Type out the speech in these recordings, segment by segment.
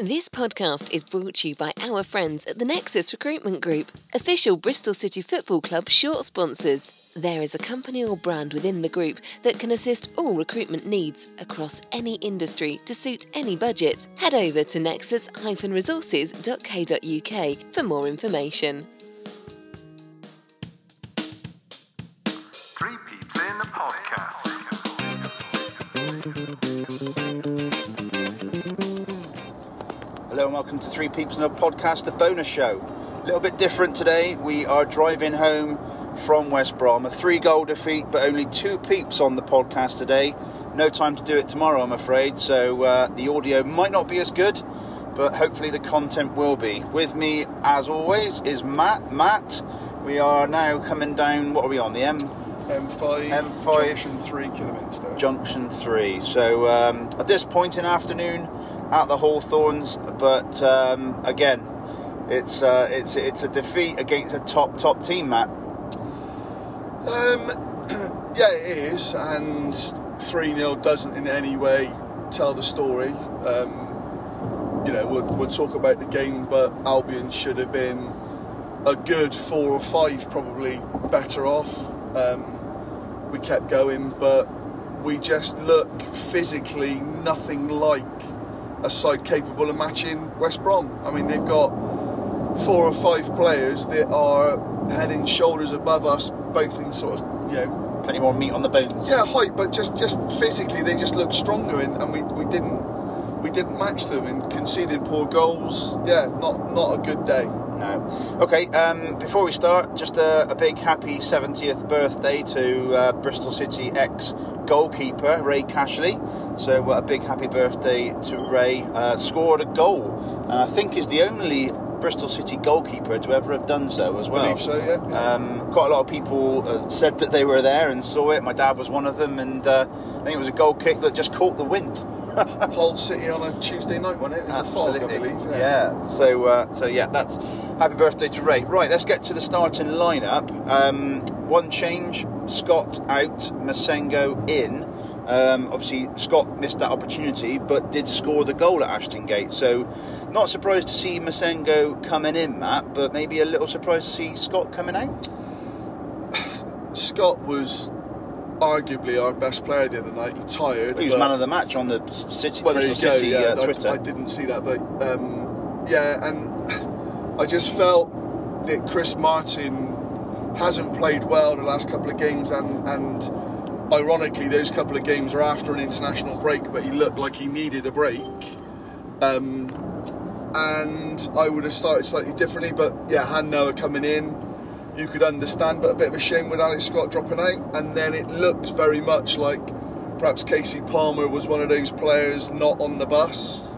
This podcast is brought to you by our friends at the Nexus Recruitment Group, official Bristol City Football Club short sponsors. There is a company or brand within the group that can assist all recruitment needs across any industry to suit any budget. Head over to nexus-resources.co.uk for more information. Welcome to Three Peeps in a Podcast, the bonus show. A little bit different today. We are driving home from West Brom. A three goal defeat, but only two peeps on the podcast today. No time to do it tomorrow, I'm afraid, so uh, the audio might not be as good, but hopefully the content will be. With me, as always, is Matt. Matt, we are now coming down, what are we on? The M M5, M5. junction 3 Kidderminster. Junction 3. So um, a disappointing afternoon at the Hawthorns, but um, again, it's uh, it's it's a defeat against a top top team, Matt. um, yeah, it is, and 3 0 doesn't in any way tell the story. Um, you know, we'll, we'll talk about the game, but Albion should have been a good four or five, probably better off. Um, we kept going, but we just look physically nothing like a side capable of matching West Brom. I mean, they've got four or five players that are head and shoulders above us, both in sort of, you know, Plenty more meat on the bones. yeah, height, but just just physically they just look stronger, and, and we, we didn't we didn't match them and conceded poor goals. Yeah, not not a good day. No. Okay. Um, before we start, just a, a big happy 70th birthday to uh, Bristol City ex goalkeeper Ray Cashley. So uh, a big happy birthday to Ray. Uh, scored a goal. Uh, I think is the only Bristol City goalkeeper to ever have done so as well. Believe so, yeah. yeah. Um, quite a lot of people uh, said that they were there and saw it. My dad was one of them, and uh, I think it was a goal kick that just caught the wind. Hull City on a Tuesday night, wasn't it? In the fog, I believe. Yeah. So, uh, so yeah, that's happy birthday to Ray. Right, let's get to the starting lineup. Um, one change: Scott out, Massengo in. Um, obviously, Scott missed that opportunity, but did score the goal at Ashton Gate. So, not surprised to see Massengo coming in, Matt, but maybe a little surprised to see Scott coming out. Scott was arguably our best player the other night. He tired. He was man of the match on the City Well, Bristol go. City yeah, uh, I- Twitter. I, didn't see that, but um, yeah, and I just felt that Chris Martin hasn't played well the last couple of games, and and ironically, those couple of games are after an international break, but he looked like he needed a break. Um, and I would have started slightly differently, but yeah, Han Noah coming in, you could understand, but a bit of a shame with Alex Scott dropping out, and then it looked very much like perhaps Casey Palmer was one of those players not on the bus,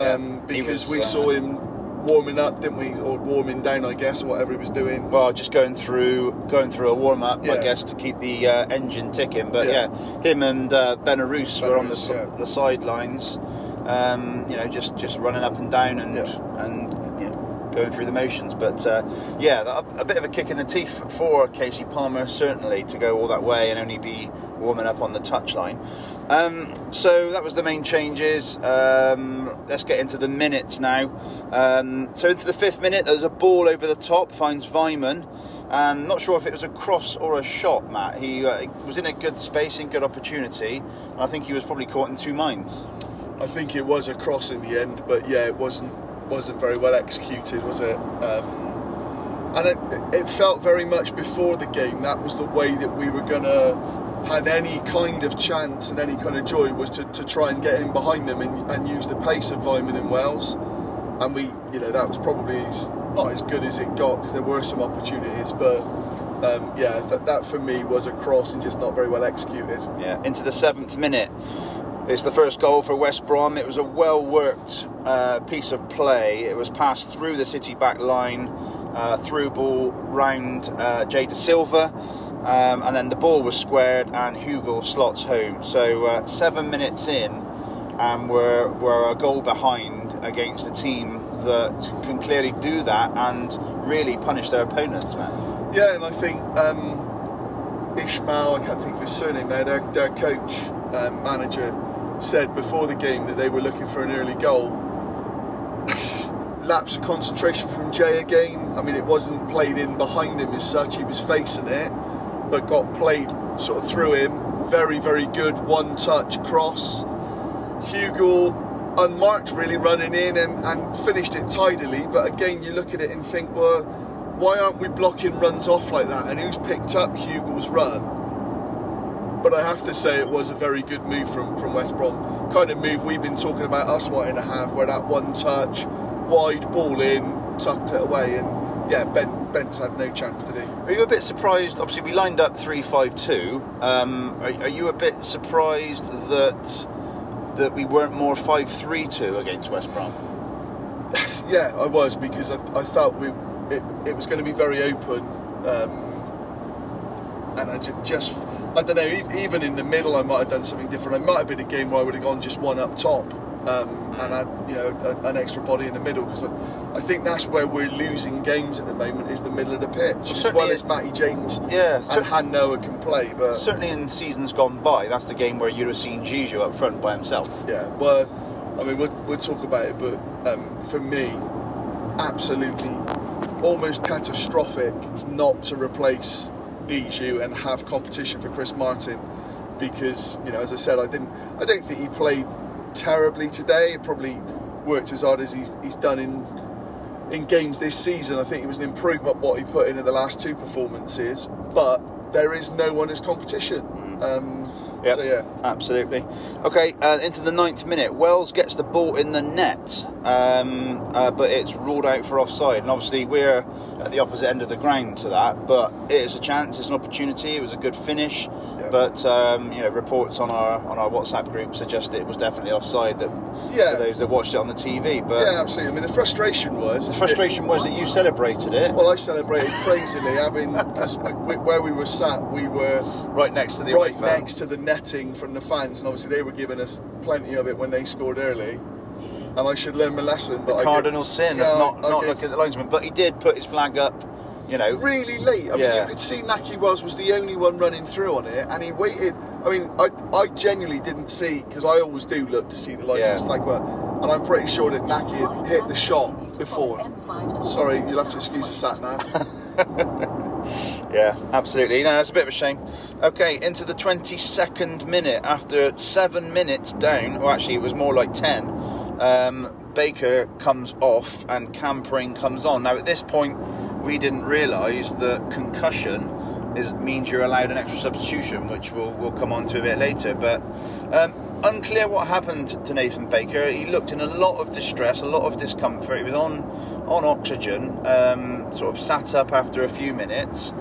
um, because was, we uh, saw him warming up, didn't we, or warming down, I guess, or whatever he was doing. Well, just going through going through a warm up, I guess, to keep the uh, engine ticking. But yeah, Yeah. him and uh, Benarous were on the, yeah. the sidelines, um, you know, just just running up and down and Yeah. and going through the motions. But uh, yeah, a, a bit of a kick in the teeth for Casey Palmer, certainly, to go all that way and only be warming up on the touchline. Um, so that was the main changes. Um, let's get into the minutes now. Um, so into the fifth minute, there's a ball over the top, finds Weimann. Um, not sure if it was a cross or a shot, Matt. He uh, was in a good space, in good opportunity, and I think he was probably caught in two minds. I think it was a cross in the end, but yeah, it wasn't wasn't very well executed, was it? Um, and it, it felt very much before the game that was the way that we were gonna have any kind of chance and any kind of joy was to, to try and get in behind them and, and use the pace of Weimann and Wells. And we, you know, that was probably not as good as it got because there were some opportunities, but um, yeah, that, that for me was a cross and just not very well executed. Yeah, into the seventh minute. It's the first goal for West Brom. It was a well worked uh, piece of play. It was passed through the City back line, uh, through ball round uh, Jay Dasilva, um, and then the ball was squared and Hugo slots home. So uh, seven minutes in, and we're, we're a goal behind against a team that can clearly do that and really punish their opponents, man. Yeah, and I think um, Ismaël, I can't think of his surname now, their, their coach, um, manager, said before the game that they were looking for an early goal. lapse of concentration from Jay again. I mean, it wasn't played in behind him as such, he was facing it, but got played sort of through him. Very, very good one touch cross. Hugo unmarked, really running in and, and finished it tidily, but again, you look at it and think, well, why aren't we blocking runs off like that? And who's picked up Hugo's run? But I have to say, it was a very good move from, from West Brom. Kind of move we've been talking about us wanting to have, where that one touch, wide ball in, tucked it away, and yeah, Ben Bent's had no chance to do. Are you a bit surprised? Obviously, we lined up three five two. Um, are, are you a bit surprised that that we weren't more five three two against West Brom? Yeah, I was because I, I felt we it, it was going to be very open, um, and I ju- just I don't know. Even in the middle, I might have done something different. I might have been a game where I would have gone just one up top um, and had you know a, an extra body in the middle because I, I think that's where we're losing games at the moment is the middle of the pitch. as well as it- Matty James Yeah, and cer- Han Noah can play, but Certainly in seasons gone by, that's the game where you'd have seen Diédhiou up front by himself. Yeah, well, I mean, we'll, we'll talk about it, but um, for me, absolutely almost catastrophic not to replace Diédhiou and have competition for Chris Martin because, you know, as I said, I didn't, I don't think he played terribly today. It probably worked as hard as he's, he's done in in games this season. I think it was an improvement what he put in in the last two performances, but there is no one as competition. Um, Yep. So yeah. Absolutely. Okay, uh, into the ninth minute. Wells gets the ball in the net, um, uh, but it's ruled out for offside. And obviously, we're at the opposite end of the ground to that. But it is a chance. It's an opportunity. It was a good finish. But um, you know, reports on our on our WhatsApp group suggest it was definitely offside. That Yeah. those that watched it on the TV. But Yeah, absolutely. I mean, the frustration was the frustration was that you celebrated it Well, I celebrated crazily, having because where we were sat, we were right next to the right next to the netting from the fans, and obviously they were giving us plenty of it when they scored early. And I should learn my lesson. But I Cardinal sin Yeah, of not not looking at the linesman. But he did put his flag up. You know, really late. I mean, you could see Nahki Wells was the only one running through on it, and he waited. I mean, I, I genuinely didn't see because I always do look to see the linesman's Yeah. flag, but and I'm pretty sure that Nahki had hit the shot before. Sorry, you'll have to excuse the sat nav. Yeah, absolutely. No, it's a bit of a shame. Okay, into the 22nd minute, after seven minutes down, or actually it was more like 10, um, Baker comes off and Cam Pring comes on. Now, at this point, we didn't realise that concussion is, means you're allowed an extra substitution, which we'll, we'll come on to a bit later. But um, unclear what happened to Nathan Baker. He looked in a lot of distress, a lot of discomfort. He was on, on oxygen, um, sort of sat up after a few minutes.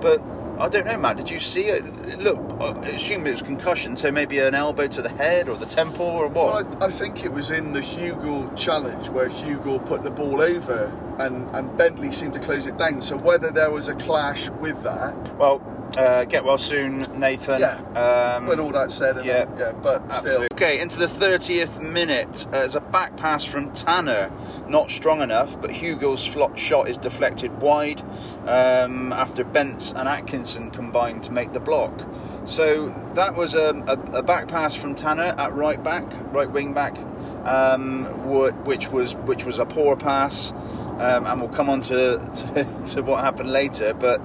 But I don't know, Matt. Did you see it? Look, I assume it was concussion, so maybe an elbow to the head or the temple or what? Well, I, I think it was in the Hugo challenge where Hugo put the ball over and, and Bentley seemed to close it down. So whether there was a clash with that, Well, uh, get well soon, Nathan. Yeah. Um, when all that said, and yeah. then- yeah, but still, Okay, into the 30th minute. Uh, there's a back pass from Tanner. Not strong enough, but Hugo's flot shot is deflected wide um, after Bentz and Atkinson combined to make the block. So that was a, a, a back pass from Tanner at right back, right wing back, um, which was which was a poor pass, um, and we'll come on to, to, to what happened later. But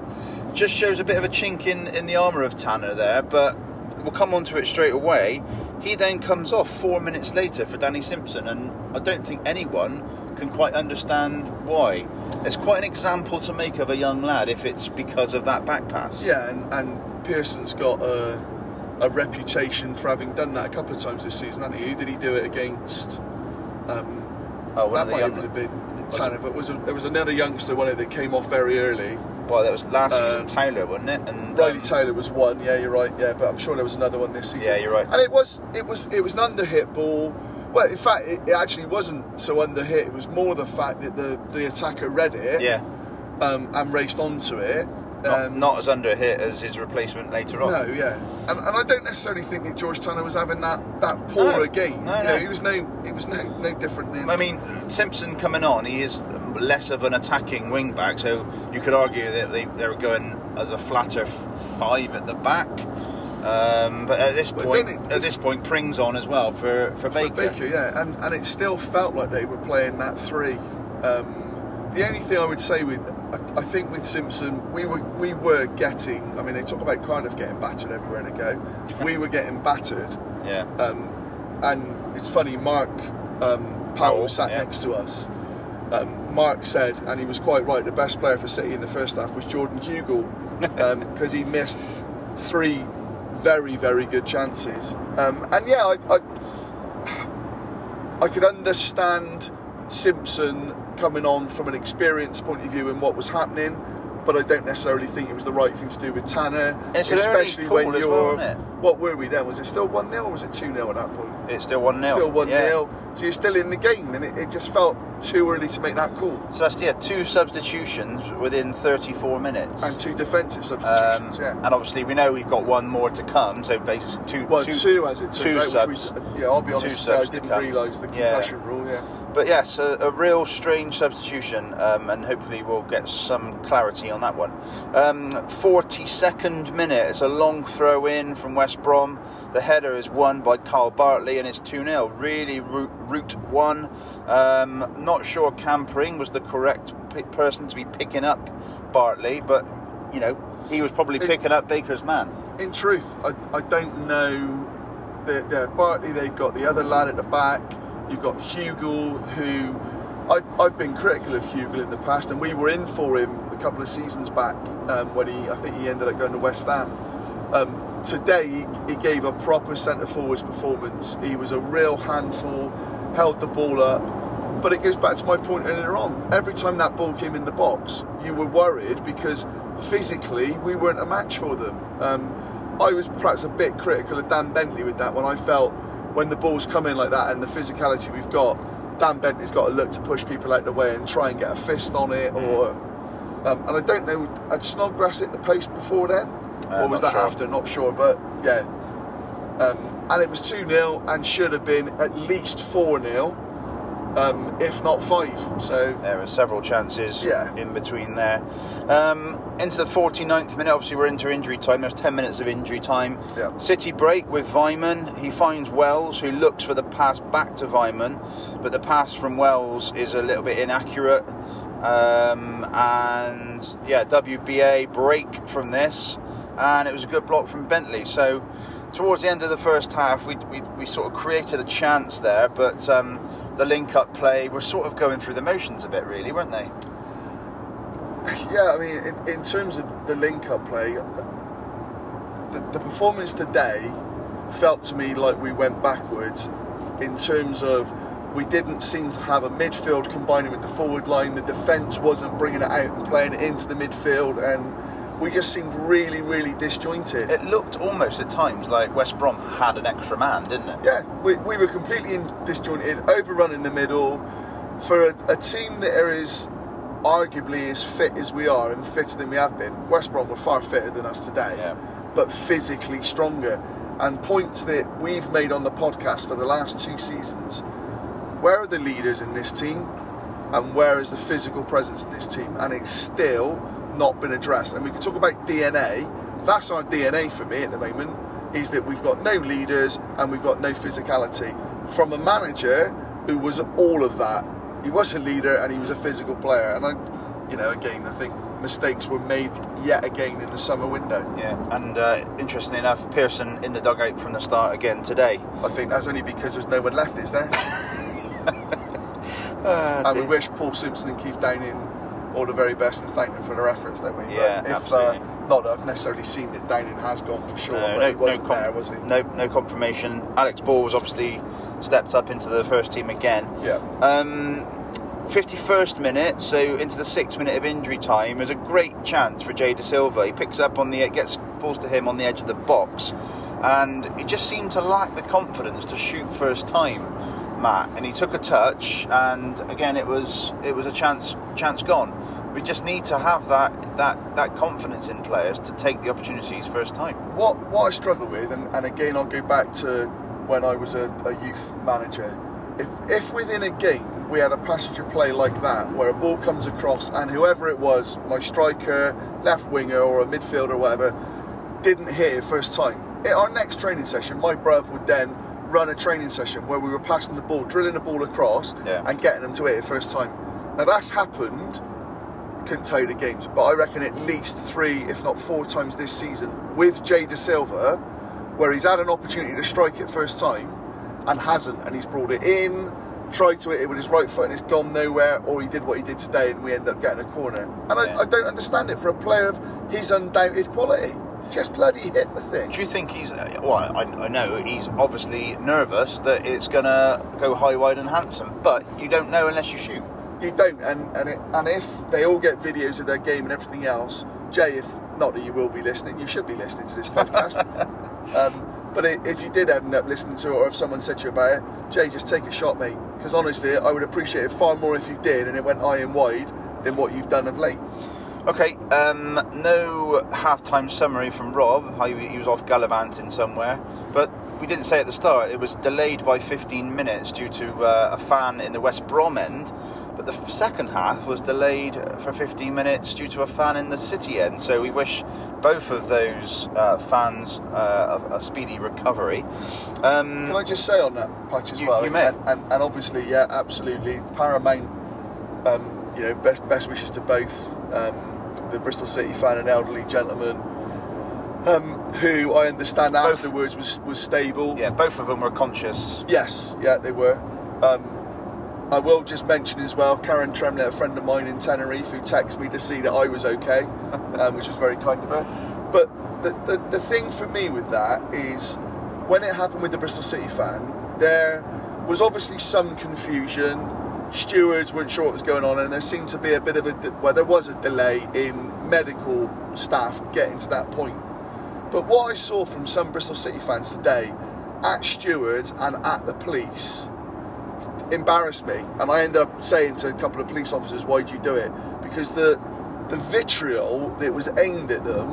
just shows a bit of a chink in, in the armour of Tanner there, but we'll come on to it straight away. He then comes off four minutes later for Danny Simpson, and I don't think anyone can quite understand why. It's quite an example to make of a young lad if it's because of that back pass. yeah, and, and Pearson's got a, a reputation for having done that a couple of times this season, hasn't he? Who did he do it against? Um, Oh, that might young. even have been Tanner, but was a, there was another youngster, one that came off very early. Well, that was last Um, season Taylor, wasn't it? And Riley um, Taylor was one, yeah, you're right, yeah, but I'm sure there was another one this season. Yeah, you're right. And it was it was it was an underhit ball. Well, in fact, it, it actually wasn't so underhit. It was more the fact that the, the attacker read it yeah, um, and raced onto it. not, Um, not as under hit as his replacement later on. no, yeah, and, and I don't necessarily think that George Tanner was having that that poor No, a game. no, you no. know, he was no he was no no different than I mean, Simpson coming on, he is less of an attacking wing back, so you could argue that they, they were going as a flatter five at the back. Um, but at this point, it- at this point, Pring's on as well for, for for Baker. Baker, yeah, and and it still felt like they were playing that three. Um, the only thing I would say with, I, I think with Simpson, we were we were getting. I mean, they talk about kind of getting battered everywhere they go. we were getting battered, Yeah. um, and it's funny. Mark um, Powell Powell, sat yeah. next to us. Um, Mark said, and he was quite right. The best player for City in the first half was Jordan Hugill because he missed three very very good chances. Um, and yeah, I, I I could understand Simpson coming on from an experience point of view in what was happening, but I don't necessarily think it was the right thing to do with Tanner, It's especially when you're. well? What were we then? Was it still one 0 or was it two 0 at that point? It's still 1 0. Still one 0 So you're still in the game, and it, it just felt too early to make that call. So that's, yeah, two substitutions within 34 minutes. And two defensive Um, substitutions, yeah. And obviously, we know we've got one more to come. So basically, two. Well, two, two, as it turns two out. subs. Which we, yeah, I'll be two honest, and say I subs didn't realise the Yeah. concussion rule. Yeah, But yes, a, a real strange substitution, um, and hopefully we'll get some clarity on that one. Um, 42nd minute, it's a long throw in from West Brom. The header is won by Carl Bartley, and it's 2 0. Really, route, route one. Um, not sure Cam Pring was the correct p- person to be picking up Bartley, but you know, he was probably It- picking up Baker's man. in truth, I, I don't know. The, the Bartley, they've got the other lad at the back. You've got Hugill, who I, I've been critical of Hugill in the past, and we were in for him a couple of seasons back um, when he, I think he ended up going to West Ham. Um, today, he, he gave a proper centre forwards performance. He was a real handful, held the ball up. But it goes back to my point earlier on. Every time that ball came in the box, you were worried because physically we weren't a match for them. Um, I was perhaps a bit critical of Dan Bentley with that when I felt when the balls come in like that and the physicality we've got, Dan Bentley's got to look to push people out the way and try and get a fist on it. Or um, and I don't know, had Snodgrass hit the post before then, Uh, or was that sure. after? Not sure, but yeah. Um, and it was two 0 and should have been at least four 0 um, if not five. So There were several chances Yeah. in between there. Um, into the 49th minute, obviously we're into injury time. There's 10 minutes of injury time. Yeah. City break with Weimann. He finds Wells, who looks for the pass back to Weimann, but the pass from Wells is a little bit inaccurate. Um, and yeah, WBA break from this, and it was a good block from Bentley. So towards the end of the first half, we, we, we sort of created a chance there, but um, the link up play were sort of going through the motions a bit, really, weren't they? yeah, I mean, in, in terms of the link-up play, the, the performance today felt to me like we went backwards in terms of we didn't seem to have a midfield combining with the forward line. The defence wasn't bringing it out and playing it into the midfield, and we just seemed really, really disjointed. It looked almost at times like West Brom had an extra man, didn't it? Yeah, we, we were completely in, disjointed, overrun in the middle. For a, a team that is arguably as fit as we are and fitter than we have been, West Brom were far fitter than us today, Yeah. but physically stronger. And points that we've made on the podcast for the last two seasons where are the leaders in this team and where is the physical presence in this team? And it's still not been addressed. And we can talk about DNA. That's our DNA for me at the moment, is that we've got no leaders and we've got no physicality. From a manager who was all of that. He was a leader and he was a physical player. And I, you know, again, I think mistakes were made yet again in the summer window. Yeah, and uh, interestingly enough, Pearson in the dugout from the start again today. I think that's only because there's no one left, is there? Uh, and we wish Paul Simpson and Keith Downing all the very best and thank them for their efforts, don't we? Yeah, if, absolutely. Uh, not that I've necessarily seen that Downing has gone for sure, No, but no, he wasn't no, com- there, was he? no, no confirmation. Alex Ball was obviously stepped up into the first team again. Yeah. Um, 51st minute, so into the sixth minute of injury time, there's a great chance for Jay Dasilva. He picks up on the, gets falls to him on the edge of the box, and he just seemed to lack the confidence to shoot first time, Matt. And he took a touch, and again it was it was a chance chance gone. We just need to have that that that confidence in players to take the opportunities first time. What what I struggle with, and, and again I'll go back to when I was a, a youth manager. If if within a game we had a passage of play like that, where a ball comes across and whoever it was, my striker, left winger, or a midfielder, or whatever, didn't hit it first time. At our next training session, my bruv would then run a training session where we were passing the ball, drilling the ball across, Yeah. and getting them to hit it first time. Now that's happened. Couldn't tell you the games, but I reckon at least three, if not four times this season with Jay Dasilva, where he's had an opportunity to strike it first time and hasn't, and he's brought it in, tried to hit it with his right foot and it's gone nowhere, or he did what he did today and we end up getting a corner. And Yeah. I, I don't understand it for a player of his undoubted quality. Just bloody hit the thing. Do you think he's? uh, Well, I, I know he's obviously nervous that it's gonna go high, wide, and handsome, but you don't know unless you shoot. You don't, and and, it, and if they all get videos of their game and everything else, Jay, if not that you will be listening, you should be listening to this podcast. um, but if you did end up listening to it, or if someone said to you about it, Jay, just take a shot, mate. Because honestly, I would appreciate it far more if you did, and it went high and wide than what you've done of late. Okay, um, no halftime summary from Rob. He he was off gallivanting somewhere, but we didn't say at the start. It was delayed by 15 minutes due to uh, a fan in the West Brom end. But the second half was delayed for 15 minutes due to a fan in the City end. So we wish both of those uh, fans uh, a, a speedy recovery. Um, Can I just say on that patch as You- well? you may. And, and, and obviously, yeah, absolutely, paramount. Um, you know, best best wishes to both um, the Bristol City fan and elderly gentleman, um, who I understand Both- afterwards was was stable. yeah, both of them were conscious. Yes, yeah, they were. Um, I will just mention as well, Karen Tremlett, a friend of mine in Tenerife, who texted me to see that I was okay, um, which was very kind of her. But the, the, the thing for me with that is when it happened with the Bristol City fan, there was obviously some confusion. Stewards weren't sure what was going on, and there seemed to be a bit of a well, there was a delay in medical staff getting to that point. But what I saw from some Bristol City fans today at stewards and at the police embarrassed me. And I ended up saying to a couple of police officers, why'd you do it? Because the the vitriol that was aimed at them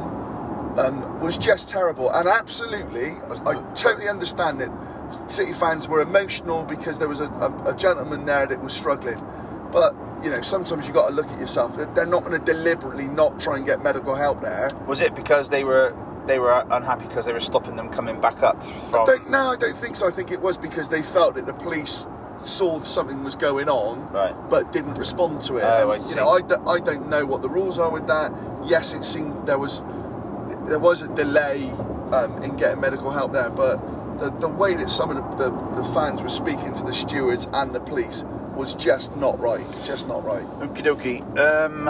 um, was just terrible. And absolutely, I totally understand that City fans were emotional because there was a, a, a gentleman there that was struggling. But, you know, sometimes you got to look at yourself. They're- not going to deliberately not try and get medical help there. Was it because they were they were unhappy because they were stopping them coming back up from? I don't, no, I don't think so. I think it was because they felt that the police saw something was going on, Right. but didn't respond to it. Oh, And, I You know, I, do, I don't know what the rules are with that. Yes, it seemed there was there was a delay um, in getting medical help there, but the, the way that some of the, the, the fans were speaking to the stewards and the police was just not right. Just not right. Okie dokie. Um,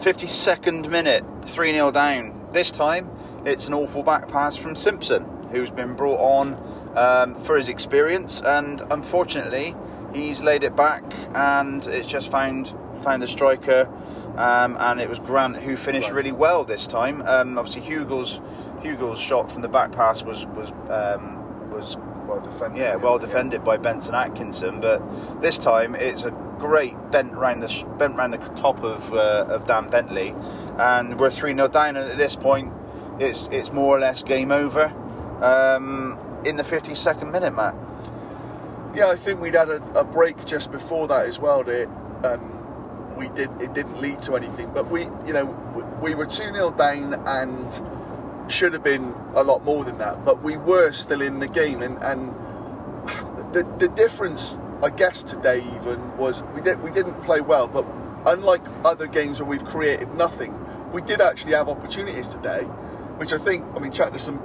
52nd minute, 3 0 down. This time, it's an awful back pass from Simpson, who's been brought on um, for his experience, and unfortunately, he's laid it back, and it's just found found the striker, um, and it was Grant who finished really well this time. Um, obviously, Hugill's Hugill's shot from the back pass was was um, was Well defended. yeah, well defended by Benson Atkinson, but this time it's a great bent round the bent round the top of uh, of Dan Bentley, and we're three 0 down. And at this point, it's it's more or less game over. Um, in the fifty second minute, Matt. Yeah, I think we'd had a, a break just before that as well. That um, we did it didn't lead to anything, but we you know we, we were two 0 down and should have been a lot more than that. But we were still in the game, and and the the difference I guess today even was we did we didn't play well, but unlike other games where we've created nothing, we did actually have opportunities today, which I think I mean chatting to some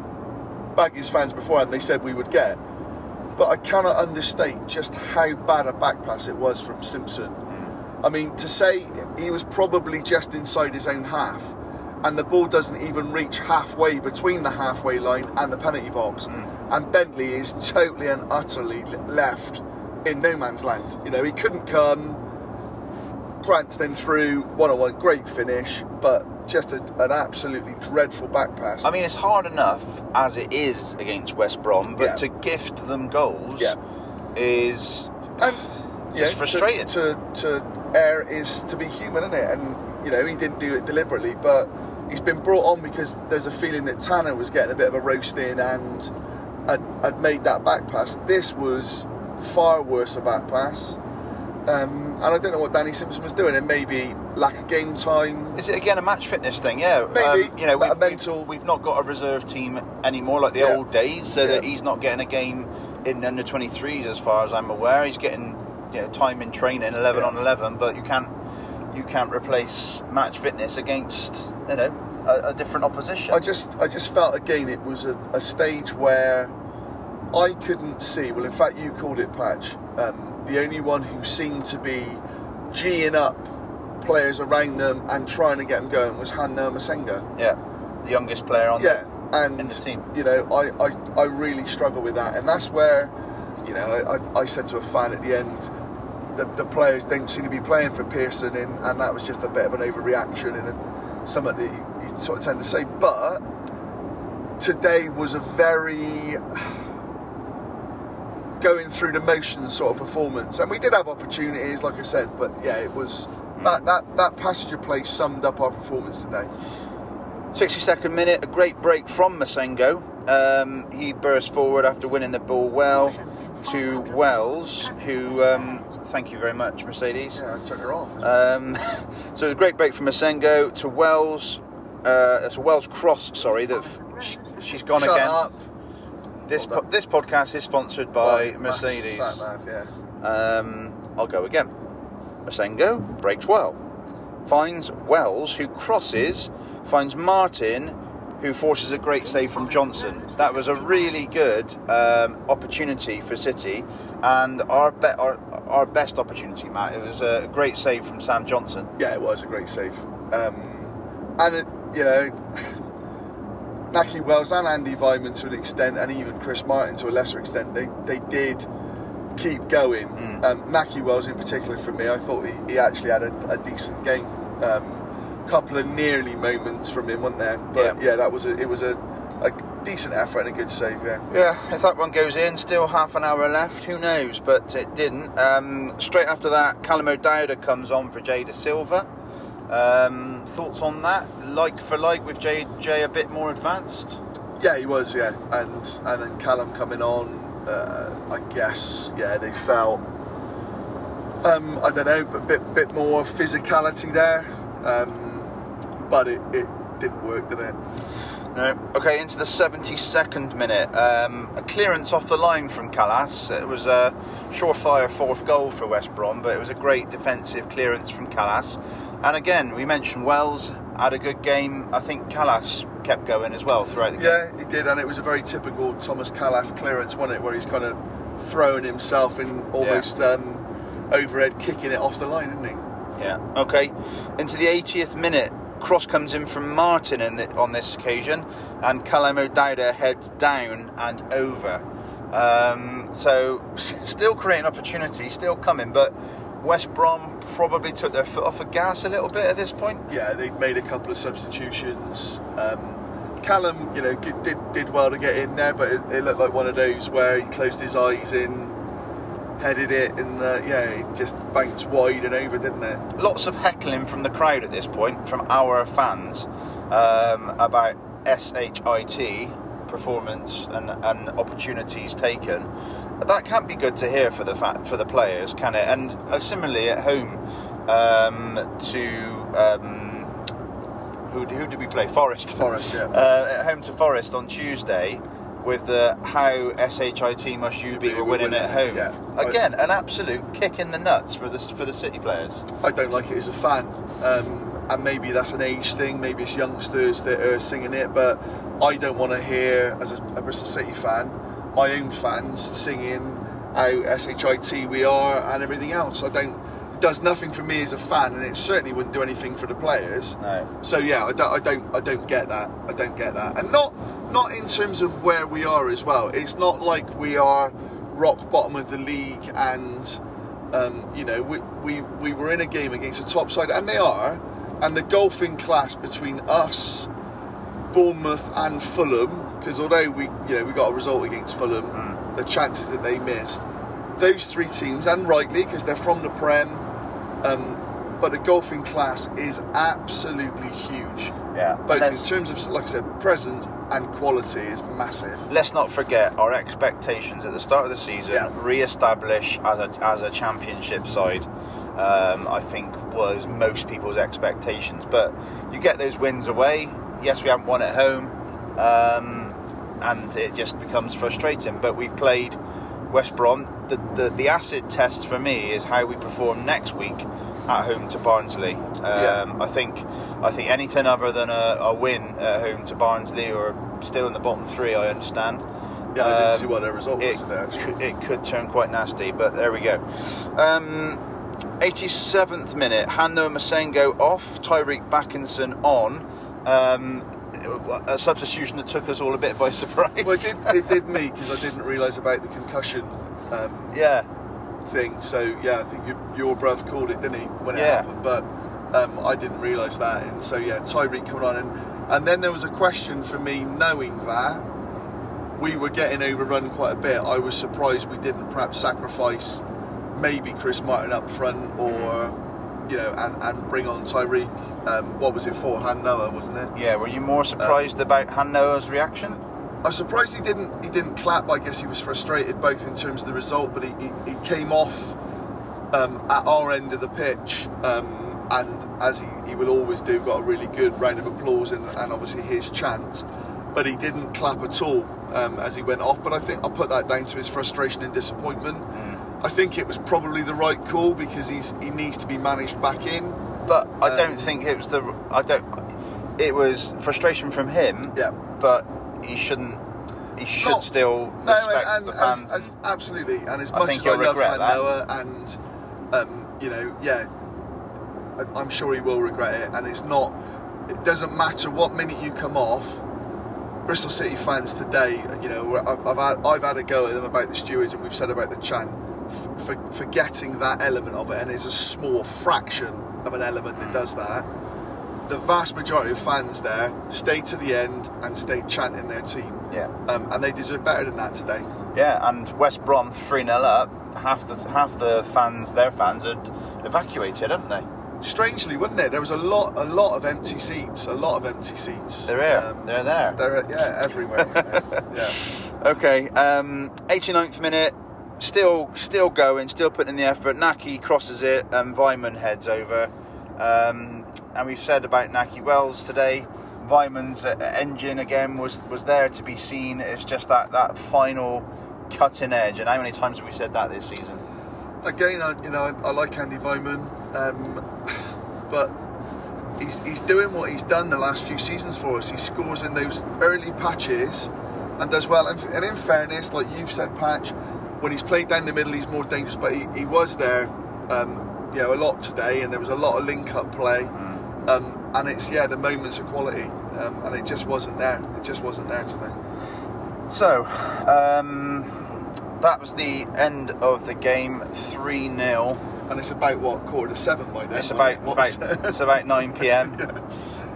Baggies fans before, and they said we would get but I cannot understate just how bad a back pass it was from Simpson. Mm. I mean, to say he was probably just inside his own half, and the ball doesn't even reach halfway between the halfway line and the penalty box, hmm. and Bentley is totally and utterly left in no man's land. You know, he couldn't come. Grant's then through one on one, great finish, but just a, an absolutely dreadful back pass. I mean, it's hard enough as it is against West Brom, but Yeah. to gift them goals Yeah. is and Just frustrating. To, to to err is to be human, isn't it? And you know he didn't do it deliberately, but he's been brought on because there's a feeling that Tanner was getting a bit of a roast in and had, had made that back pass. This was far worse a back pass. Um, and I don't know what Danny Simpson was doing. It may be lack of game time. Is it again a match fitness thing? Yeah, Maybe, Um, you know, we've, a mental- we've, not got a reserve team anymore like the Yeah. old days, so that he's not getting a game in the under 23s, as far as I'm aware. He's getting you know, time in training, 11 Yeah. on 11, but you can't you can't replace match fitness against you know a, a different opposition. I just I just felt again it was a, a stage where I couldn't see. Well, in fact, you called it patch. Um, the only one who seemed to be geeing up players around them and trying to get them going was Hanna Massengo. yeah, the youngest player on Yeah, the, and the team. you know, I, I, I really struggle with that, and that's where, you know, I, I said to a fan at the end, the, the players don't seem to be playing for Pearson, and, and that was just a bit of an overreaction and a, something that you, you sort of tend to say. But today was a very going through the motions sort of performance, and we did have opportunities, like I said, but yeah, it was. That, that, that passage of play summed up our performance today. 62nd minute, a great break from Massengo. Um, he burst forward after winning the ball well to Wells, who, um, thank you very much, Mercedes. Yeah, I turned her off. Um, so a great break from Massengo to Wells. Uh, it's a Wells cross, sorry, that f- she's gone Shut again. up. This po- this podcast is sponsored by Mercedes. Sat nav, yeah. Um, I'll go again. Massengo breaks well. Finds Wells, who crosses. Finds Martin, who forces a great save from Johnstone. That was a really good um, opportunity for City, and our, be- our our best opportunity, Matt. It was a great save from Sam Johnstone. Yeah, it was a great save. Um, and, it, you know, Nahki Wells and Andy Weimann to an extent, and even Chris Martin to a lesser extent, they, they did keep going. Mm. Um, Nahki Wells, in particular, for me, I thought he, he actually had a, a decent game. Um, couple of nearly moments from him, wasn't there? But Yeah. yeah, that was a, it was a, a decent effort and a good save. Yeah. Yeah, if that one goes in, still half an hour left, who knows? But it didn't. Um, straight after that, Callum O'Dowda comes on for Jay Dasilva. Um, thoughts on that? Like for like with Jay a bit more advanced? Yeah, he was. Yeah, and and then Callum coming on. Uh, I guess yeah, they felt. Um, I don't know, but bit bit more physicality there, um, but it, it didn't work, did it? No. Okay, into the 72nd minute. Um, a clearance off the line from Kalas. It was a surefire fourth goal for West Brom, but it was a great defensive clearance from Kalas. And again, we mentioned Wells had a good game. I think Kalas kept going as well throughout the game. Yeah, he did, and it was a very typical Thomas Kalas clearance, wasn't it? Where he's kind of throwing himself in almost um, overhead, kicking it off the line, isn't he? Yeah. Okay. Into the 80th minute, cross comes in from Martin in the, on this occasion, and Callum O'Dowda heads down and over. Um, so still creating opportunity, still coming, but West Brom probably took their foot off the gas a little bit at this point. Yeah, they made a couple of substitutions. Um, Callum, you know, g- did did well to get in there, but it, it looked like one of those where he closed his eyes in, headed it, and uh, yeah, it just bounced wide and over, didn't it? Lots of heckling from the crowd at this point, from our fans, um, about SHIT performance and, and opportunities taken. That can't be good to hear for the fa- for the players, can it? And uh, similarly at home um, to um, who, who did we play? Forest. Forest, yeah. Uh, at home to Forest on Tuesday with the how SHIT must you be were we're winning at home. yeah. Again, an absolute kick in the nuts for the for the City players. I don't like it as a fan, um, and maybe that's an age thing. Maybe it's youngsters that are singing it, but I don't want to hear, as a, a Bristol City fan, my own fans singing how shit we are and everything else. I don't. It does nothing for me as a fan, and it certainly wouldn't do anything for the players. No. So yeah, I don't, I don't, I don't get that. I don't get that, and not, not in terms of where we are as well. It's not like we are rock bottom of the league, and um, you know, we, we we were in a game against a top side, and they are, and the golfing class between us, Bournemouth, and Fulham, because although we, you know, we got a result against Fulham, the chances that they missed, those three teams, and rightly because they're from the Prem. Um, but the golfing class is absolutely huge. Yeah. Both in terms of, like I said, presence and quality is massive. let's not forget our expectations at the start of the season. Yeah. Re-establish as a as a championship side. Um, I think was most people's expectations, but you get those wins away. Yes, we haven't won at home, um, and it just becomes frustrating. But we've played West Brom. The, the the acid test for me is how we perform next week at home to Barnsley. Um, Yeah. I think I think anything other than a, a win at home to Barnsley or still in the bottom three, I understand. Yeah, I didn't Um, see what their result it, was today. Actually. it could turn quite nasty, but there we go. Um, 87th minute, Hanno Massengo off, Tyreeq Bakinson on. Um, a substitution that took us all a bit by surprise. Well, it did, it did me because I didn't realise about the concussion um, yeah, thing. So yeah, I think your, your bruv called it, didn't he, when it Yeah. happened? But um, I didn't realise that, and so yeah, Tyreeq coming on, and and then there was a question for me, knowing that we were getting overrun quite a bit. I was surprised we didn't perhaps sacrifice maybe Chris Martin up front, or you know, and and bring on Tyreeq. Um, what was it for? Han Noah, wasn't it? yeah. Were you more surprised about Hanno's reaction? I was surprised he didn't he didn't clap. I guess he was frustrated both in terms of the result, but he, he, he came off um, at our end of the pitch, um, and as he, he will always do, got a really good round of applause and, and obviously his chant. But he didn't clap at all um, as he went off. But I think I'll put that down to his frustration and disappointment. I think it was probably the right call because he's he needs to be managed back in. But I Um, don't think it was the. I don't. It was frustration from him. Yeah. But he shouldn't. He should Not- still No, respect and, the fans. as, absolutely. And as I much as I love. Noah, and um, you know, yeah, I'm sure he will regret it. And it's not. It doesn't matter what minute you come off. Bristol City fans today, you know, I've, I've, had, I've had a go at them about the stewards, and we've said about the chant, f- for, forgetting that element of it, and it's a small fraction of an element that does that. The vast majority of fans there stay to the end and stay chanting their team. yeah. Um, and they deserve better than that today. Yeah, and West Brom three 0 up. Half the half the fans, their fans, had evacuated, hadn't they? Strangely, wasn't it? There was a lot, a lot of empty seats. A lot of empty seats. They're here. Um, They're there. They're yeah, everywhere. yeah. Okay, um, 89th minute, still still going, still putting in the effort. Nahki crosses it, and Weimann heads over. Um, and we've said about Nahki Wells today. Weimann's uh, engine again was was there to be seen. It's just that that final cutting edge. And how many times have we said that this season? Again, I, you know, I, I like Andy Weimann, um, but he's he's doing what he's done the last few seasons for us. He scores in those early patches and does well. And, and in fairness, like you've said, Patch, when he's played down the middle, he's more dangerous. But he, he was there, um, you know, a lot today, and there was a lot of link-up play. Um, and it's yeah, the moments of quality, um, and it just wasn't there. It just wasn't there today. So, um, that was the end of the game. Three 0 And it's about what quarter to seven by now. It's about, it? About it's about nine pm,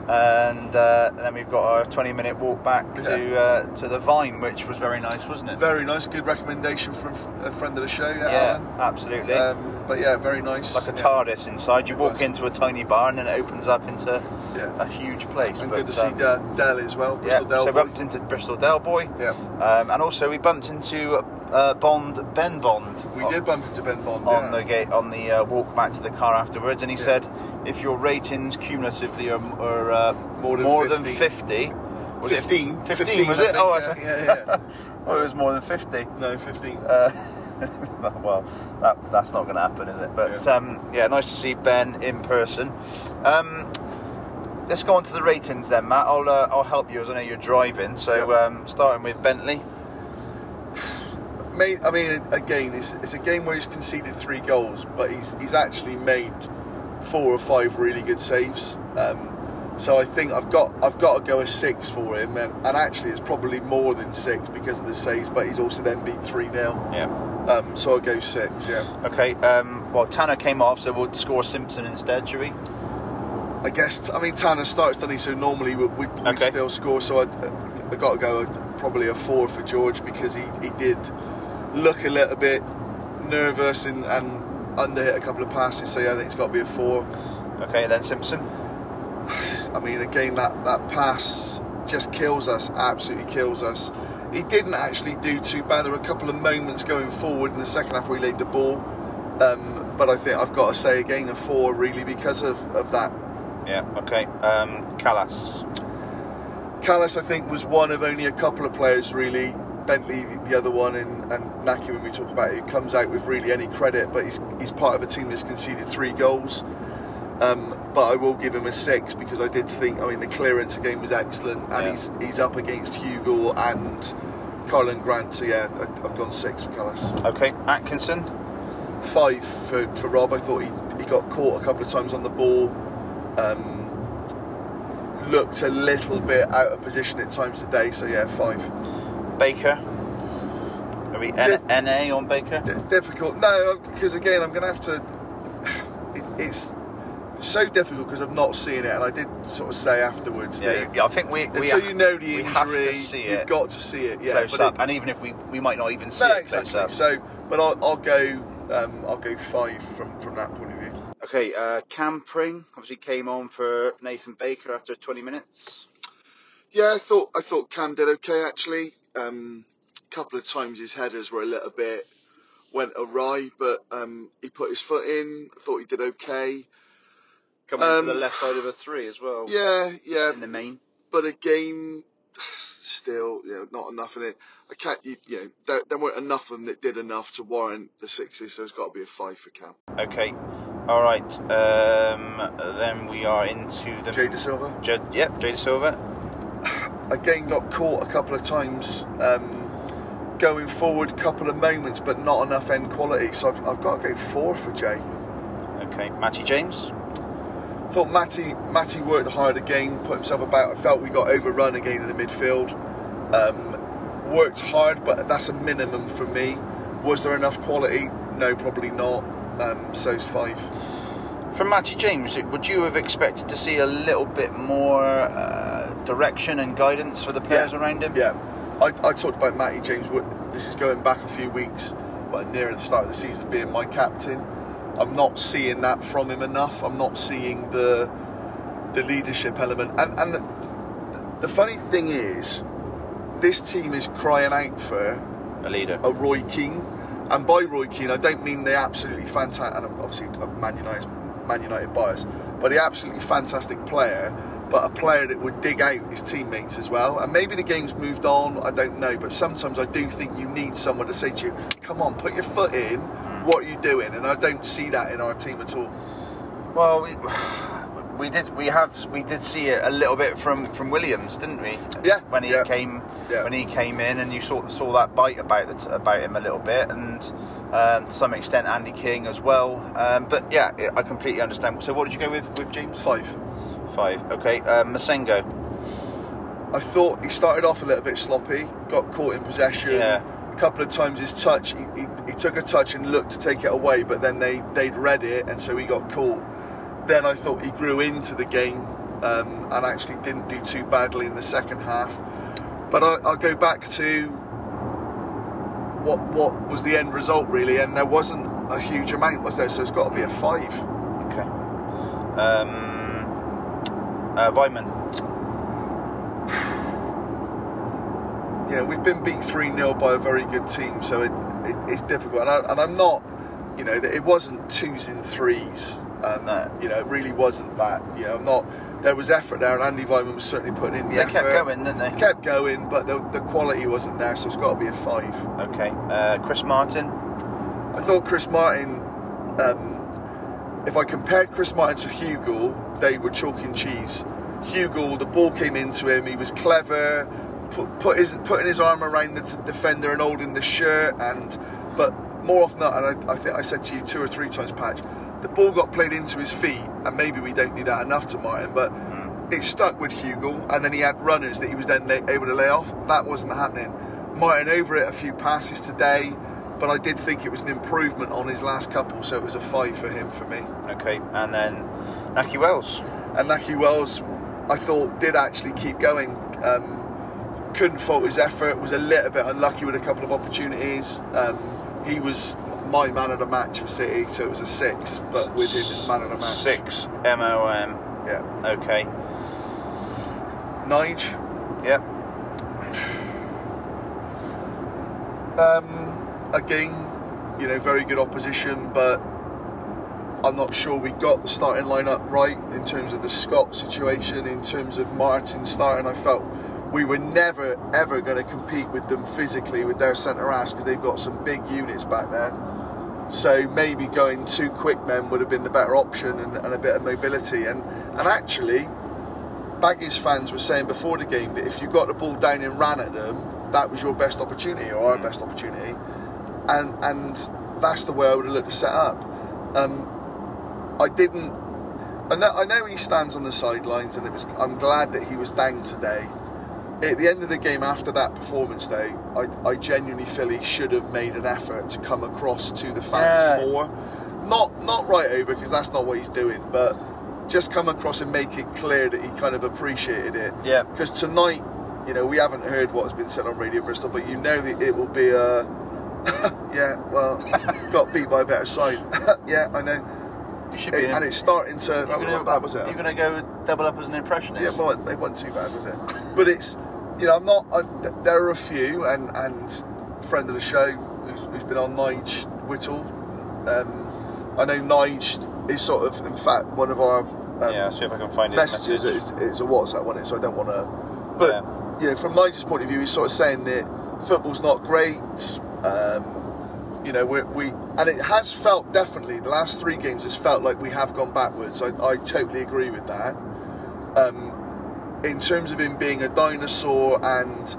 and, uh, and then we've got our twenty minute walk back to uh, to the Vine, which was very nice, wasn't it? Very nice, good recommendation from a friend of the show. Yeah, yeah, absolutely. Um, but yeah, very nice. like a yeah. TARDIS inside. You It walk was. into a tiny barn and then it opens up into Yeah. a huge place. And But, good to see um, uh, Dell as well. yeah, Bristol Dell so we bumped into Bristol Del Boy, Yeah, um, and also we bumped into uh, Bond Ben Bond. we on- did bump into Ben Bond. on yeah. the gate on the uh, walk back to the car afterwards, and he Yeah. said if your ratings cumulatively are, are uh, More more, than than 50. 50, was it 15, 15, was I it? think, oh, yeah, yeah, yeah. oh, it was more than 50. no, 15. well, that, that's not going to happen, is it? But Yeah. um, yeah, nice to see Ben in person. Um, let's go on to the ratings then, Matt. I'll uh, I'll help you as I know you're driving. So um, starting with Bentley. Mate, I mean, again, it's, it's a game where he's conceded three goals, but he's he's actually made four or five really good saves. Um, so I think I've got I've got to go a six for him, and, and actually it's probably more than six because of the saves. But he's also then beat three 0 Yeah. um, so I'll go six. Yeah, Okay. Um, well, Tanner came off, so we'll score Simpson instead, shall we? I guess I mean Tanner starts, doesn't he? So normally we we Okay. still score. So I I got to go a, probably a four for George because he he did look a little bit nervous and and under hit a couple of passes. So yeah, I think it's got to be a four. Okay, then Simpson. I mean, again, that, that pass just kills us, absolutely kills us. He didn't actually do too bad. There were a couple of moments going forward in the second half where he laid the ball. Um, but I think I've got to say again a four really because of, of that. Yeah. Okay. Um, Kalas. Kalas, I think, was one of only a couple of players really Bentley, the, the other one, and, and Nahki, when we talk about it, comes out with really any credit, but he's, he's part of a team that's conceded three goals. Um, but I will give him a six because I did think, I mean, the clearance again was excellent, and Yeah. he's he's up against Hugo and Karlan Grant, so yeah, I, I've gone six for Kalas. Okay, Atkinson. Five for, for Rob. I thought he, he got caught a couple of times on the ball. Um, looked a little bit out of position at times today, so yeah, five. Baker. Are we N- NA on Baker? D- difficult. No, because again, I'm going to have to. It, it's so difficult because I've not seen it, and I did sort of say afterwards Yeah, that you- I think we, we until ha- you know the we injury, have to see it. you've got to see it. Yeah, close but up, it- and even if we we might not even see no, it exactly. close up. So, but I'll, I'll go. Um, I'll go five from from that point of view. Okay, uh, Cam Pring obviously came on for Nathan Baker after 20 minutes. Yeah, I thought I thought Cam did okay actually. Um, a couple of times his headers were a little bit went awry, but um, he put his foot in. I thought he did okay. Coming Um, to the left side of a three as well. Yeah, yeah, In the main. but again, still, you know, not enough in it. I can't, you, you know, there, there weren't enough of them that did enough to warrant the sixes, so it's got to be a five for Cam. Okay, all right. Um, then we are into the. Jay Dasilva J- yep, Jay Dasilva. Again got caught a couple of times. Um, Going forward, couple of moments, but not enough end quality. So I've, I've got to go four for Jay. Okay, Matty James. thought Matty Matty worked hard again, put himself about. I felt we got overrun again in the midfield. Um, worked hard, but that's a minimum for me. Was there enough quality? No, probably not. Um, five. From Matty James, would you have expected to see a little bit more uh, direction and guidance for the players around him? Yeah, I, I talked about Matty James. what- This is going back a few weeks, but nearer the start of the season, being my captain. I'm not seeing that from him enough. I'm not seeing the the leadership element. And and the, the funny thing is, this team is crying out for A leader. a Roy Keane, and by Roy Keane, I don't mean the absolutely fantastic. And obviously, of Man United, Man United bias, but the absolutely fantastic player, but a player that would dig out his teammates as well. And maybe the game's moved on. I don't know, but sometimes I do think you need someone to say to you, "Come on, put your foot in. What are you doing?" And I don't see that in our team at all. Well, we, we did we have we did see it a little bit from from Williams, didn't we? Yeah, When he yeah. came Yeah. when he came in, and you saw saw that bite about the, about him a little bit, and um, to some extent Andy King as well. Um, but yeah, I completely understand. So, what did you go with with James? Five. Five. Okay. Um, Massengo. I thought he started off a little bit sloppy, got caught in possession. Yeah. A couple of times his touch, he, he, he took a touch and looked to take it away, but then they, they'd read it and so he got caught. Then I thought he grew into the game um, and actually didn't do too badly in the second half. But I, I'll go back to what what was the end result really, and there wasn't a huge amount, was there? So it's got to be a five. Okay. Um, uh, you know, we've been beat 3 0 by a very good team, so it, it, it's difficult. And, I, and I'm not, you know, it wasn't twos and threes. and that, You know, it really wasn't that. You know, I'm not, there was effort there, and Andi Weimann was certainly putting in the They effort. kept going, didn't they? Kept going, but the, the quality wasn't there, so it's got to be a five. Okay. Uh, Chris Martin. I thought Chris Martin, um, if I compared Chris Martin to Hugill, they were chalk and cheese. Hugill, the ball came into him, he was clever, put, put his, putting his arm around the t- defender and holding the shirt, and but more often than not, and I, I think I said to you two or three times, Patch, the ball got played into his feet, and maybe we don't do that enough to Martin, but hmm. it stuck with Hugill, and then he had runners that he was then able to lay off. That wasn't happening. Martin over it a few passes today, but I did think it was an improvement on his last couple, so it was a five for him for me. Okay. And then Nahki Wells. And Nahki Wells, I thought, did actually keep going. Um, couldn't fault his effort. Was a little bit unlucky with a couple of opportunities. Um, he was my man of the match for City, so it was a six. But with him, as man of the match. Six. M O M. Yeah. Okay. Nige. Yep. Um, again, you know, very good opposition, but I'm not sure we got the starting lineup right in terms of the Scott situation, in terms of Martin starting. I felt we were never ever going to compete with them physically with their centre halves because they've got some big units back there. So maybe going two quick men would have been the better option and, and a bit of mobility. And and actually, Baggies fans were saying before the game that if you got the ball down and ran at them, that was your best opportunity or our mm. best opportunity. And and that's the way I would have looked to set up. Um, I didn't. I know, I know he stands on the sidelines, and it was. I'm glad that he was down today. At the end of the game, after that performance, day, I, I genuinely feel he should have made an effort to come across to the fans Yeah. more. Not not right over because that's not what he's doing, but just come across and make it clear that he kind of appreciated it. Yeah. Because tonight, you know, we haven't heard what has been said on Radio Bristol, but you know that it will be a. yeah, well, got beat by a better side. yeah, I know. You should It- and it's starting to. You're gonna, bad, was it? You're going to go double up as an impressionist. Yeah, well, it wasn't too bad, was it? But it's, you know, I'm not. I, there are a few, and and friend of the show who's, who's been on Nige Whittle. Um, I know Nige is sort of, in fact, one of our um, yeah, see if I can find it. messages. message. It's, it's a WhatsApp one, so I don't want to. But Yeah. you know, from Nigel's point of view, he's sort of saying that football's not great. Um, you know, we, we and it has felt definitely the last three games has felt like we have gone backwards. I, I totally agree with that. Um, in terms of him being a dinosaur and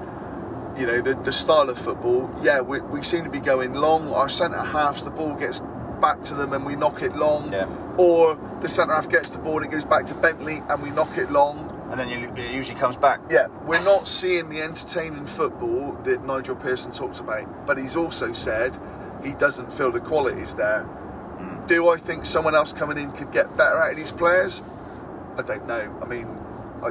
you know the, the style of football, yeah, we, we seem to be going long. Our centre halves, the ball gets back to them and we knock it long, Yeah. or the centre half gets the ball and it goes back to Bentley and we knock it long. And then you, it usually comes back. Yeah, we're not seeing the entertaining football that Nigel Pearson talks about, but he's also said he doesn't feel the quality's there. Hmm. Do I think someone else coming in could get better out of these players? I don't know. I mean, I,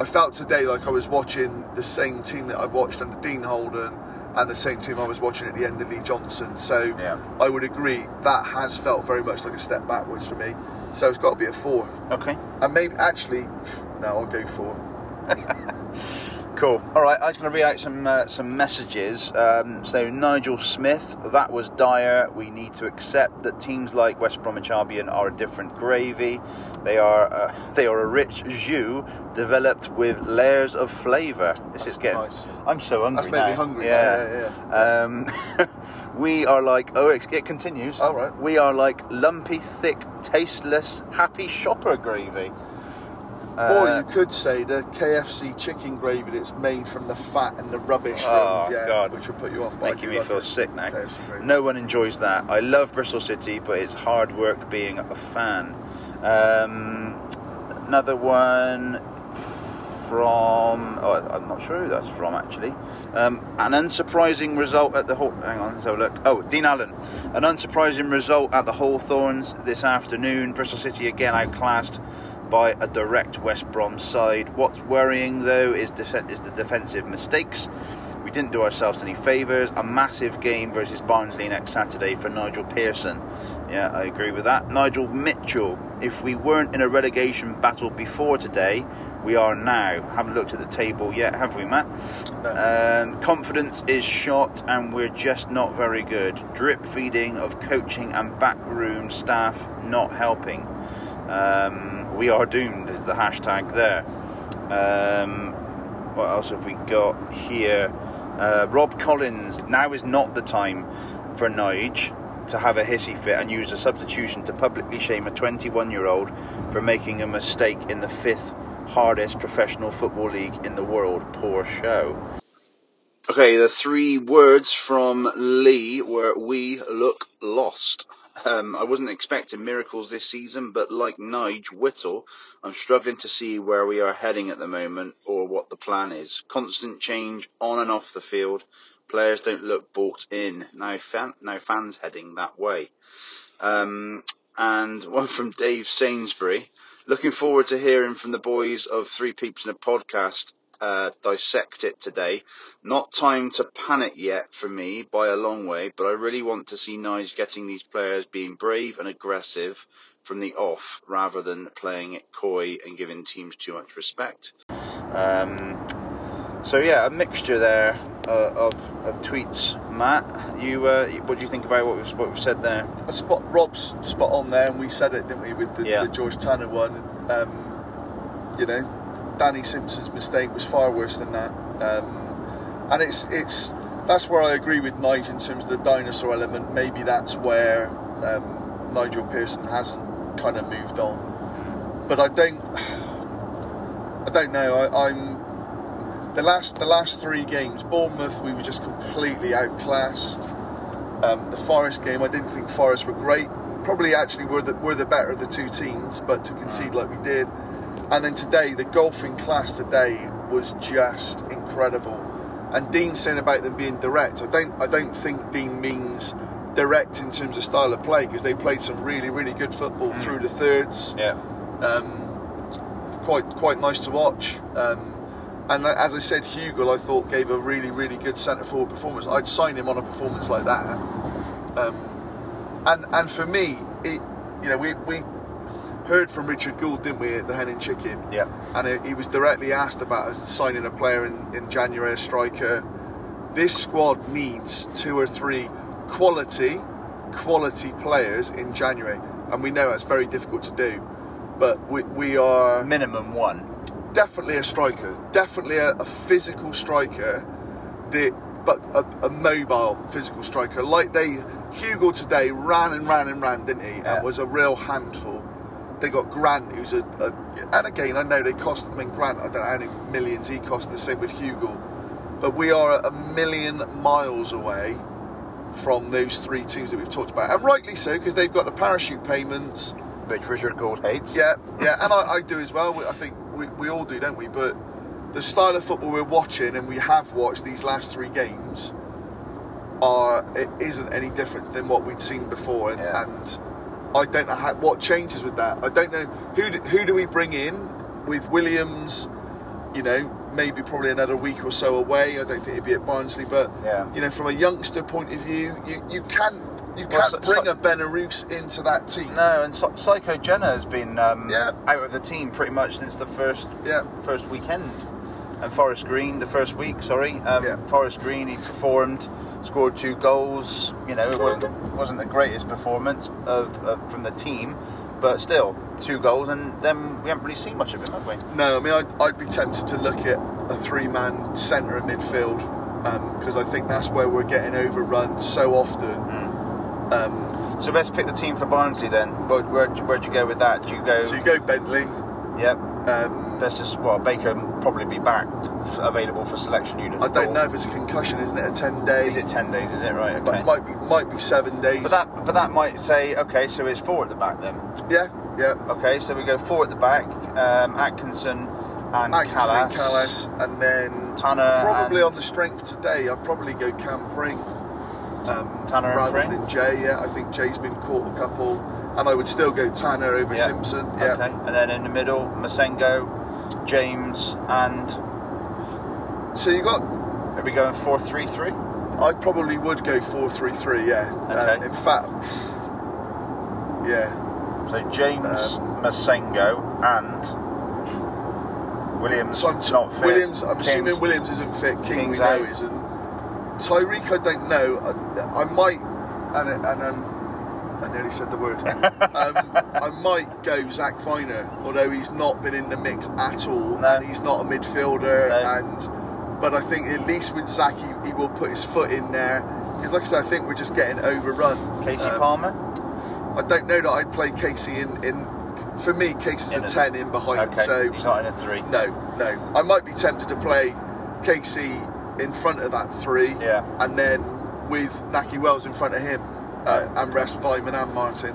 I felt today like I was watching the same team that I've watched under Dean Holden and the same team I was watching at the end of Lee Johnson. So Yeah. I would agree that has felt very much like a step backwards for me. So it's got to be a four. Okay. And maybe actually, no, I'll go four. Cool. All right, I'm going to read out some uh, some messages. Um, so Nigel Smith, that was dire. We need to accept that teams like West Bromwich Albion are a different gravy. They are uh, they are a rich jus developed with layers of flavour. This is getting. nice. I'm so hungry That's made me now. hungry. Yeah. Yeah, Um, we are like. Oh, it, it continues. All right. We are like lumpy, thick, tasteless, happy shopper gravy. Or Uh, you could say the KFC chicken gravy that's made from the fat and the rubbish. Oh, from, yeah, God. Which will put you off. making me feel sick now. No one enjoys that. I love Bristol City, but it's hard work being a fan. Um, another one from oh, I'm not sure who that's from actually. Um, an unsurprising result at the Haw- hang on, let's have a look. Oh, Dean Allen. An unsurprising result at the Hawthorns this afternoon. Bristol City again outclassed by a direct West Brom side. What's worrying though is def- is the defensive mistakes. We didn't do ourselves any favours. A massive game versus Barnsley next Saturday for Nigel Pearson. Yeah, I agree with that. Nigel Mitchell. If we weren't in a relegation battle before today, we are now. Haven't looked at the table yet, have we, Matt? Um, confidence is shot, and we're just not very good. Drip feeding of coaching and backroom staff not helping. Um, we are doomed is the hashtag there. Um, what else have we got here? Uh, Rob Collins. Now is not the time for Nige to have a hissy fit and use a substitution to publicly shame a 21 year old for making a mistake in the fifth hardest professional football league in the world. Poor show. Okay, the three words from Lee were "We look lost." Um, I wasn't expecting miracles this season, but like Nige Whittle, I'm struggling to see where we are heading at the moment or what the plan is. Constant change on and off the field. Players don't look bought in. Now, fan, now fans heading that way. Um, and one from Dave Sainsbury. Looking forward to hearing from the boys of Three Peeps in a Podcast uh, dissect it today. Not time to panic yet for me by a long way, but I really want to see Nige getting these players being brave and aggressive from the off rather than playing it coy and giving teams too much respect. Um, so yeah, a mixture there uh, of, of tweets. Matt, you uh, what do you think about what we've, what we've said there? A spot, Rob's spot on there, and we said it, didn't we, with the, Yeah. the George Tanner one. Um, you know, Danny Simpson's mistake was far worse than that. Um, and it's it's that's where I agree with Nigel in terms of the dinosaur element. Maybe that's where um, Nigel Pearson hasn't kind of moved on. But I don't. I don't know. I, I'm the last the last three games. Bournemouth, we were just completely outclassed. Um, the Forest game, I didn't think Forest were great. Probably actually were the were the better of the two teams, but to concede like we did. And then today, the golfing class today was just incredible. And Dean saying about them being direct, I don't I don't think Dean means direct in terms of style of play because they played some really really good football through the thirds Yeah. quite quite nice to watch. Um, and as I said, Hugill I thought gave a really really good centre forward performance. I'd sign him on a performance like that. Um, and and for me, it you know we we heard from Richard Gould, didn't we, at the Hen and Chicken? Yeah. And he- he was directly asked about signing a player in, in January, a striker. This squad needs two or three quality, quality players in January, and we know that's very difficult to do. But we, we are Minimum one. definitely a striker, definitely a, a physical striker, that but a, a mobile physical striker. Like they, Hugill today ran and ran and ran, didn't he? Yeah. And was a real handful. They got Grant, who's a, a and again I know they cost. I mean Grant, I don't know how many millions he cost. The same with Hugill, but we are a million miles away from those three teams that we've talked about, and rightly so because they've got the parachute payments. Which Richard Gould hates. Yeah, yeah, and I, I do as well. I think we, we all do, don't we? But the style of football we're watching and we have watched these last three games are it isn't any different than what we'd seen before, and, Yeah. and I don't know how, what changes with that. I don't know who do, who do we bring in with Williams. You know, maybe probably another week or so away. I don't think it'd be at Barnsley, but Yeah. you know, from a youngster point of view, you, you can't you Well, can't so- bring so- a Benarous into that team. No, and Psy- Psycho Jenna has been um, Yeah. out of the team pretty much since the first Yeah. first weekend. And Forest Green, the first week, sorry. Um, Yeah. Forest Green, he performed, scored two goals. You know, it wasn't wasn't the greatest performance of, of from the team, but still two goals. And then we haven't really seen much of him, have we? No, I mean, I'd, I'd be tempted to look at a three man centre of midfield because I think that's where we're getting overrun so often. Um, So let's pick the team for Barnsley then. Where, where, where'd you go with that? Do you go? so you go Bentley. Yep. Um, Let's just well, Baker probably be back, f- available for selection. Have I don't thought. know if it's a concussion, isn't it? A 10 day. Is it ten days? Is it right? Okay. But might be might be seven days. But that, but that might say, okay, so it's four at the back then. yeah, yeah. Okay, so we go four at the back. Um, Atkinson and Atkinson Kalas. and Kalas, and then Tanner probably on the strength today, I'd probably go Cam Pring. Um, Tanner and rather than Jay. Yeah, I think Jay's been caught a couple, and I would still go Tanner over Yeah. Simpson. Yeah. Okay, and then in the middle, Massengo, James, and So you got are we going four three three? I probably would go four three three. Yeah. Okay. Um, in fact, yeah. So James, Um, Massengo, and Williams. So I'm not fit. Williams. I'm Kings. assuming Williams isn't fit. King King's we know out. isn't. Tyreeq, I don't know. I, I might, and and um, I nearly said the word. um, I might go Zak Vyner, although he's not been in the mix at all, No. and he's not a midfielder. No. And but I think at least with Zach, he, he will put his foot in there. Because, like I said, I think we're just getting overrun. Casey Um, Palmer. I don't know that I'd play Casey in. in for me, Casey's In a a- ten in behind. Okay, So he's not in a three. no, no. I might be tempted to play Casey in front of that three, Yeah. and then with Nahki Wells in front of him, uh, Right. and rest Weimann and Martin.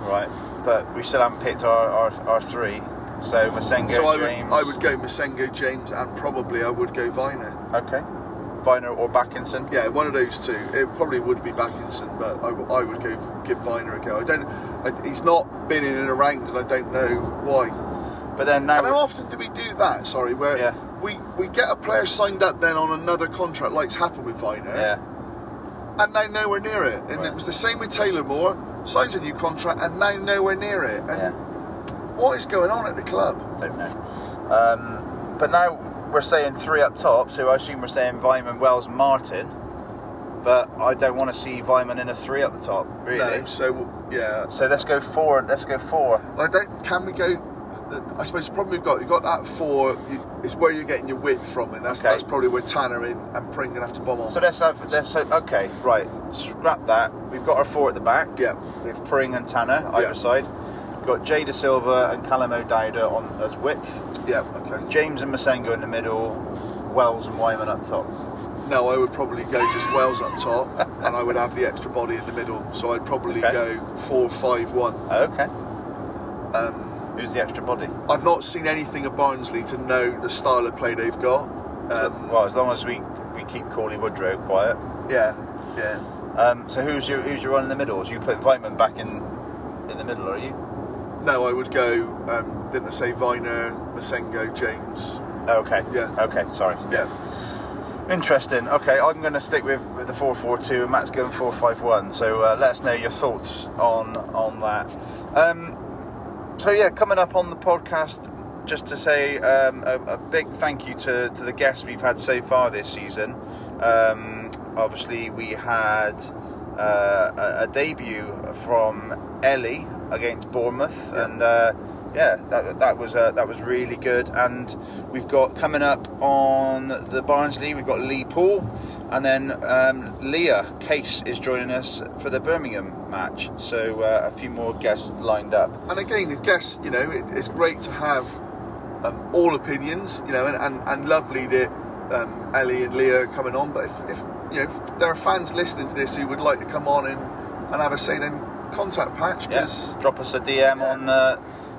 Right, but we still haven't picked our, our, our three. So Massengo, so I James. would, I would go Massengo, James, and probably I would go Vyner. Okay. Vyner or Bakinson. Yeah, one of those two. It probably would be Bakinson, but I, w- I would go give Vyner a go. I don't. I, he's not been in and around, and I don't know why. But then now. And how often do we do that? Sorry, where Yeah. we, we get a player signed up then on another contract, like's happened with Vyner. yeah. And now nowhere near it. And Right. it was the same with Taylor Moore, signs a new contract and now nowhere near it. And Yeah. what is going on at the club? Don't know. Um, but now we're saying three up top, so I assume we're saying Weimann, Wells, and Martin. But I don't want to see Weimann in a three up the top, really. No, so yeah, So let's go four. Let's go four. I don't. Can we go? I suppose the problem we've got, you've got that four, you, it's where you're getting your width from, and that's, Okay. that's probably where Tanner and, and Pring gonna have to bomb on. So let's have let's have, okay right. Scrap that. We've got our four at the back. Yeah. With Pring and Tanner either Yeah. side. We've got Jay Dasilva and Callum O'Dowda on as width. yeah, okay. James and Massengo in the middle. Wells and Weimann up top. No, I would probably go just Wells up top, and I would have the extra body in the middle. So I'd probably Okay. go four, five, one. Okay. Um, Who's the extra body? I've not seen anything of Barnsley to know the style of play they've got. Um, well, as long as we we keep Cauley Woodrow quiet. yeah, yeah. Um, so who's your who's your one in the middle? So you put Weimann back in in the middle, are you? No, I would go. Um, didn't I say Vyner, Massengo, James? Okay. Yeah. Okay. Sorry. Yeah. Interesting. Okay, I'm going to stick with, with the 442 and Matt's going 451. So uh, let us know your thoughts on on that. Um, so yeah, coming up on the podcast, just to say um, a, a big thank you to, to the guests we've had so far this season. Um, obviously, we had uh, a, a debut from Ellie against Bournemouth, and uh, yeah, that, that was uh, that was really good. And we've got coming up on the Barnsley, we've got Lee Poole, and then um, Leah Case is joining us for the Birmingham match. So uh, a few more guests lined up. And again, I guests, you know it, it's great to have um, all opinions, you know, and, and, and lovely that um, Ellie and Leah are coming on. But if, if you know if there are fans listening to this who would like to come on and, and have a say, then contact Patch because Yeah. Drop us a DM on uh,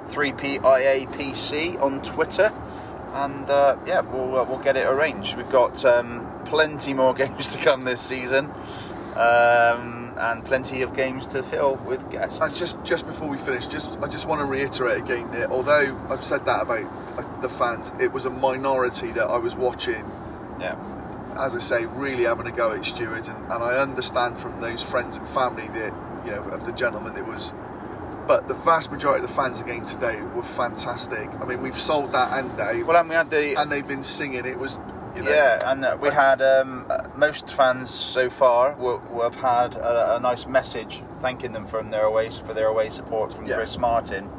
3PIAPC on Twitter, and uh, yeah, we'll uh, we'll get it arranged. We've got um, plenty more games to come this season, um, and plenty of games to fill with guests. And just just before we finish, just I just want to reiterate again that although I've said that about uh, the fans, it was a minority that I was watching. yeah, As I say, really having a go at Stewart, and, and I understand from those friends and family that you know of the gentleman that was. But the vast majority of the fans again today were fantastic. I mean, we've sold that and day, well, and we had the and they've been singing. It was, you know, Yeah, and uh, we had um, most fans so far will, will have had a, a nice message thanking them from their away for their away support from Yeah. Chris Martin,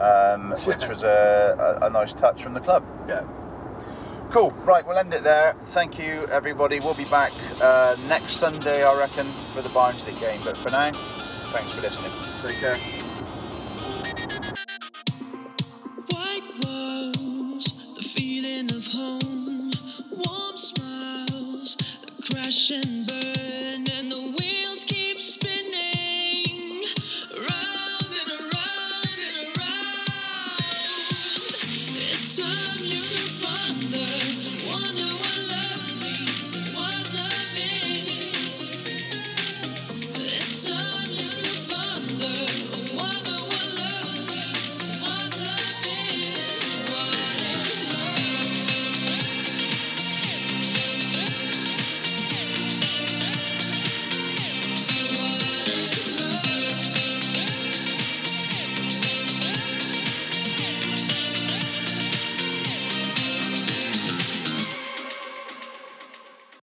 um, which was a, a, a nice touch from the club. yeah. Cool. Right, we'll end it there. Thank you, everybody. We'll be back uh, next Sunday, I reckon, for the Barnsley game. But for now, thanks for listening. Take care. passion.